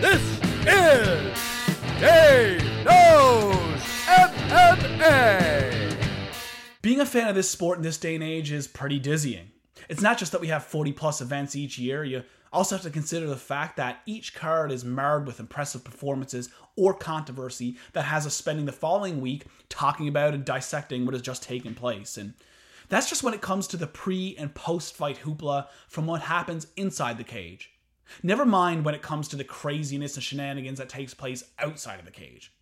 This is Day Knows MMA. Being a fan of this sport in this day and age is pretty dizzying. It's not just that we have 40 plus events each year, you also have to consider the fact that each card is marred with impressive performances or controversy that has us spending the following week talking about and dissecting what has just taken place. And that's just when it comes to the pre and post fight hoopla from what happens inside the cage. Never mind when it comes to the craziness and shenanigans that takes place outside of the cage.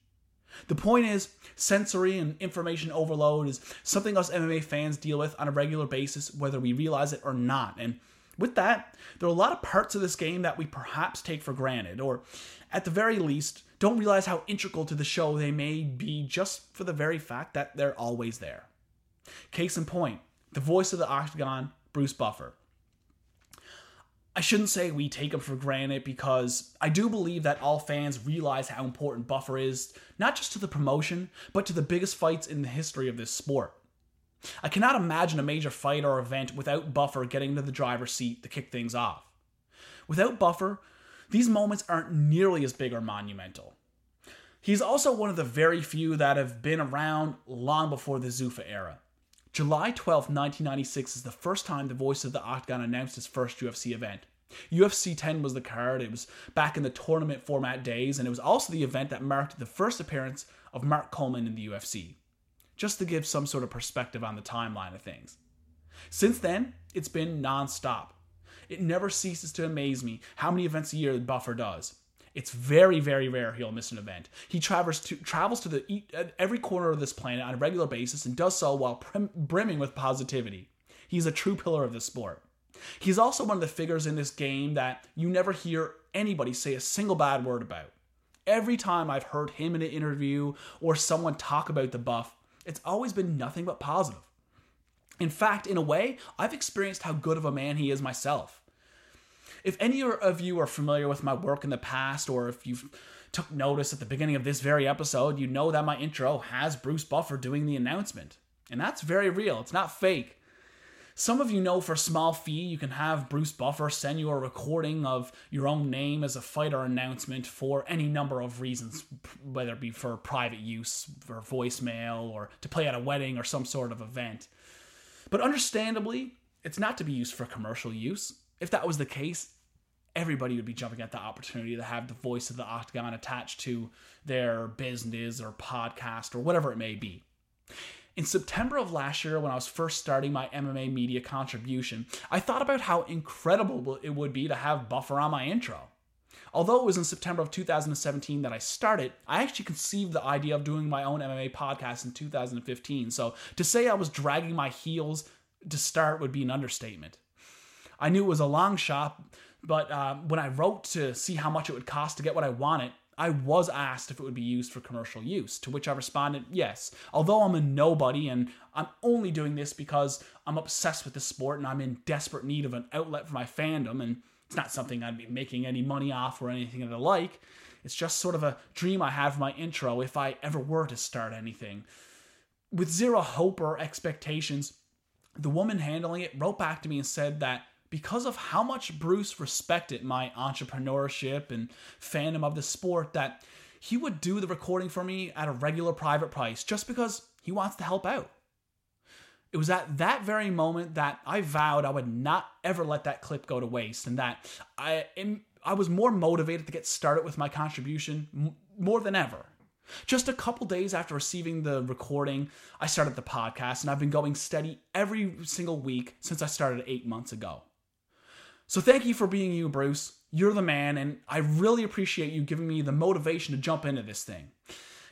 The point is, sensory and information overload is something us MMA fans deal with on a regular basis, whether we realize it or not. And with that, there are a lot of parts of this game that we perhaps take for granted, or at the very least, don't realize how integral to the show they may be just for the very fact that they're always there. Case in point, the voice of the Octagon, Bruce Buffer. I shouldn't say we take him for granted because I do believe that all fans realize how important Buffer is, not just to the promotion, but to the biggest fights in the history of this sport. I cannot imagine a major fight or event without Buffer getting into the driver's seat to kick things off. Without Buffer, these moments aren't nearly as big or monumental. He's also one of the very few that have been around long before the Zuffa era. July 12, 1996 is the first time the voice of the Octagon announced its first UFC event. UFC 10 was the card. It was back in the tournament format days, and it was also the event that marked the first appearance of Mark Coleman in the UFC. Just to give some sort of perspective on the timeline of things. Since then, it's been non-stop. It never ceases to amaze me how many events a year the Buffer does. It's very, very rare he'll miss an event. He travels to, travels to the every corner of this planet on a regular basis and does so while prim, brimming with positivity. He's a true pillar of the sport. He's also one of the figures in this game that you never hear anybody say a single bad word about. Every time I've heard him in an interview or someone talk about the buff, it's always been nothing but positive. In fact, in a way, I've experienced how good of a man he is myself. If any of you are familiar with my work in the past, or if you've took notice at the beginning of this very episode, you know that my intro has Bruce Buffer doing the announcement. And that's very real. It's not fake. Some of you know for a small fee, you can have Bruce Buffer send you a recording of your own name as a fighter announcement for any number of reasons, whether it be for private use, for voicemail, or to play at a wedding or some sort of event. But understandably, it's not to be used for commercial use. If that was the case, everybody would be jumping at the opportunity to have the voice of the Octagon attached to their business or podcast or whatever it may be. In September of last year, when I was first starting my MMA media contribution, I thought about how incredible it would be to have Buffer on my intro. Although it was in September of 2017 that I started, I actually conceived the idea of doing my own MMA podcast in 2015. So to say I was dragging my heels to start would be an understatement. I knew it was a long shot, but uh, when I wrote to see how much it would cost to get what I wanted, I was asked if it would be used for commercial use, to which I responded yes. Although I'm a nobody and I'm only doing this because I'm obsessed with the sport and I'm in desperate need of an outlet for my fandom, and it's not something I'd be making any money off or anything of the like. It's just sort of a dream I have for my intro if I ever were to start anything. With zero hope or expectations, the woman handling it wrote back to me and said that because of how much Bruce respected my entrepreneurship and fandom of the sport that he would do the recording for me at a regular private price just because he wants to help out. It was at that very moment that I vowed I would not ever let that clip go to waste and that I am, I was more motivated to get started with my contribution m- more than ever. Just a couple days after receiving the recording, I started the podcast and I've been going steady every single week since I started 8 months ago. So thank you for being you, Bruce. You're the man, and I really appreciate you giving me the motivation to jump into this thing.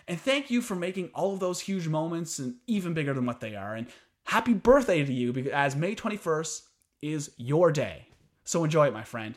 And thank you for making all of those huge moments and even bigger than what they are. And happy birthday to you, because as May 21st is your day. So enjoy it, my friend.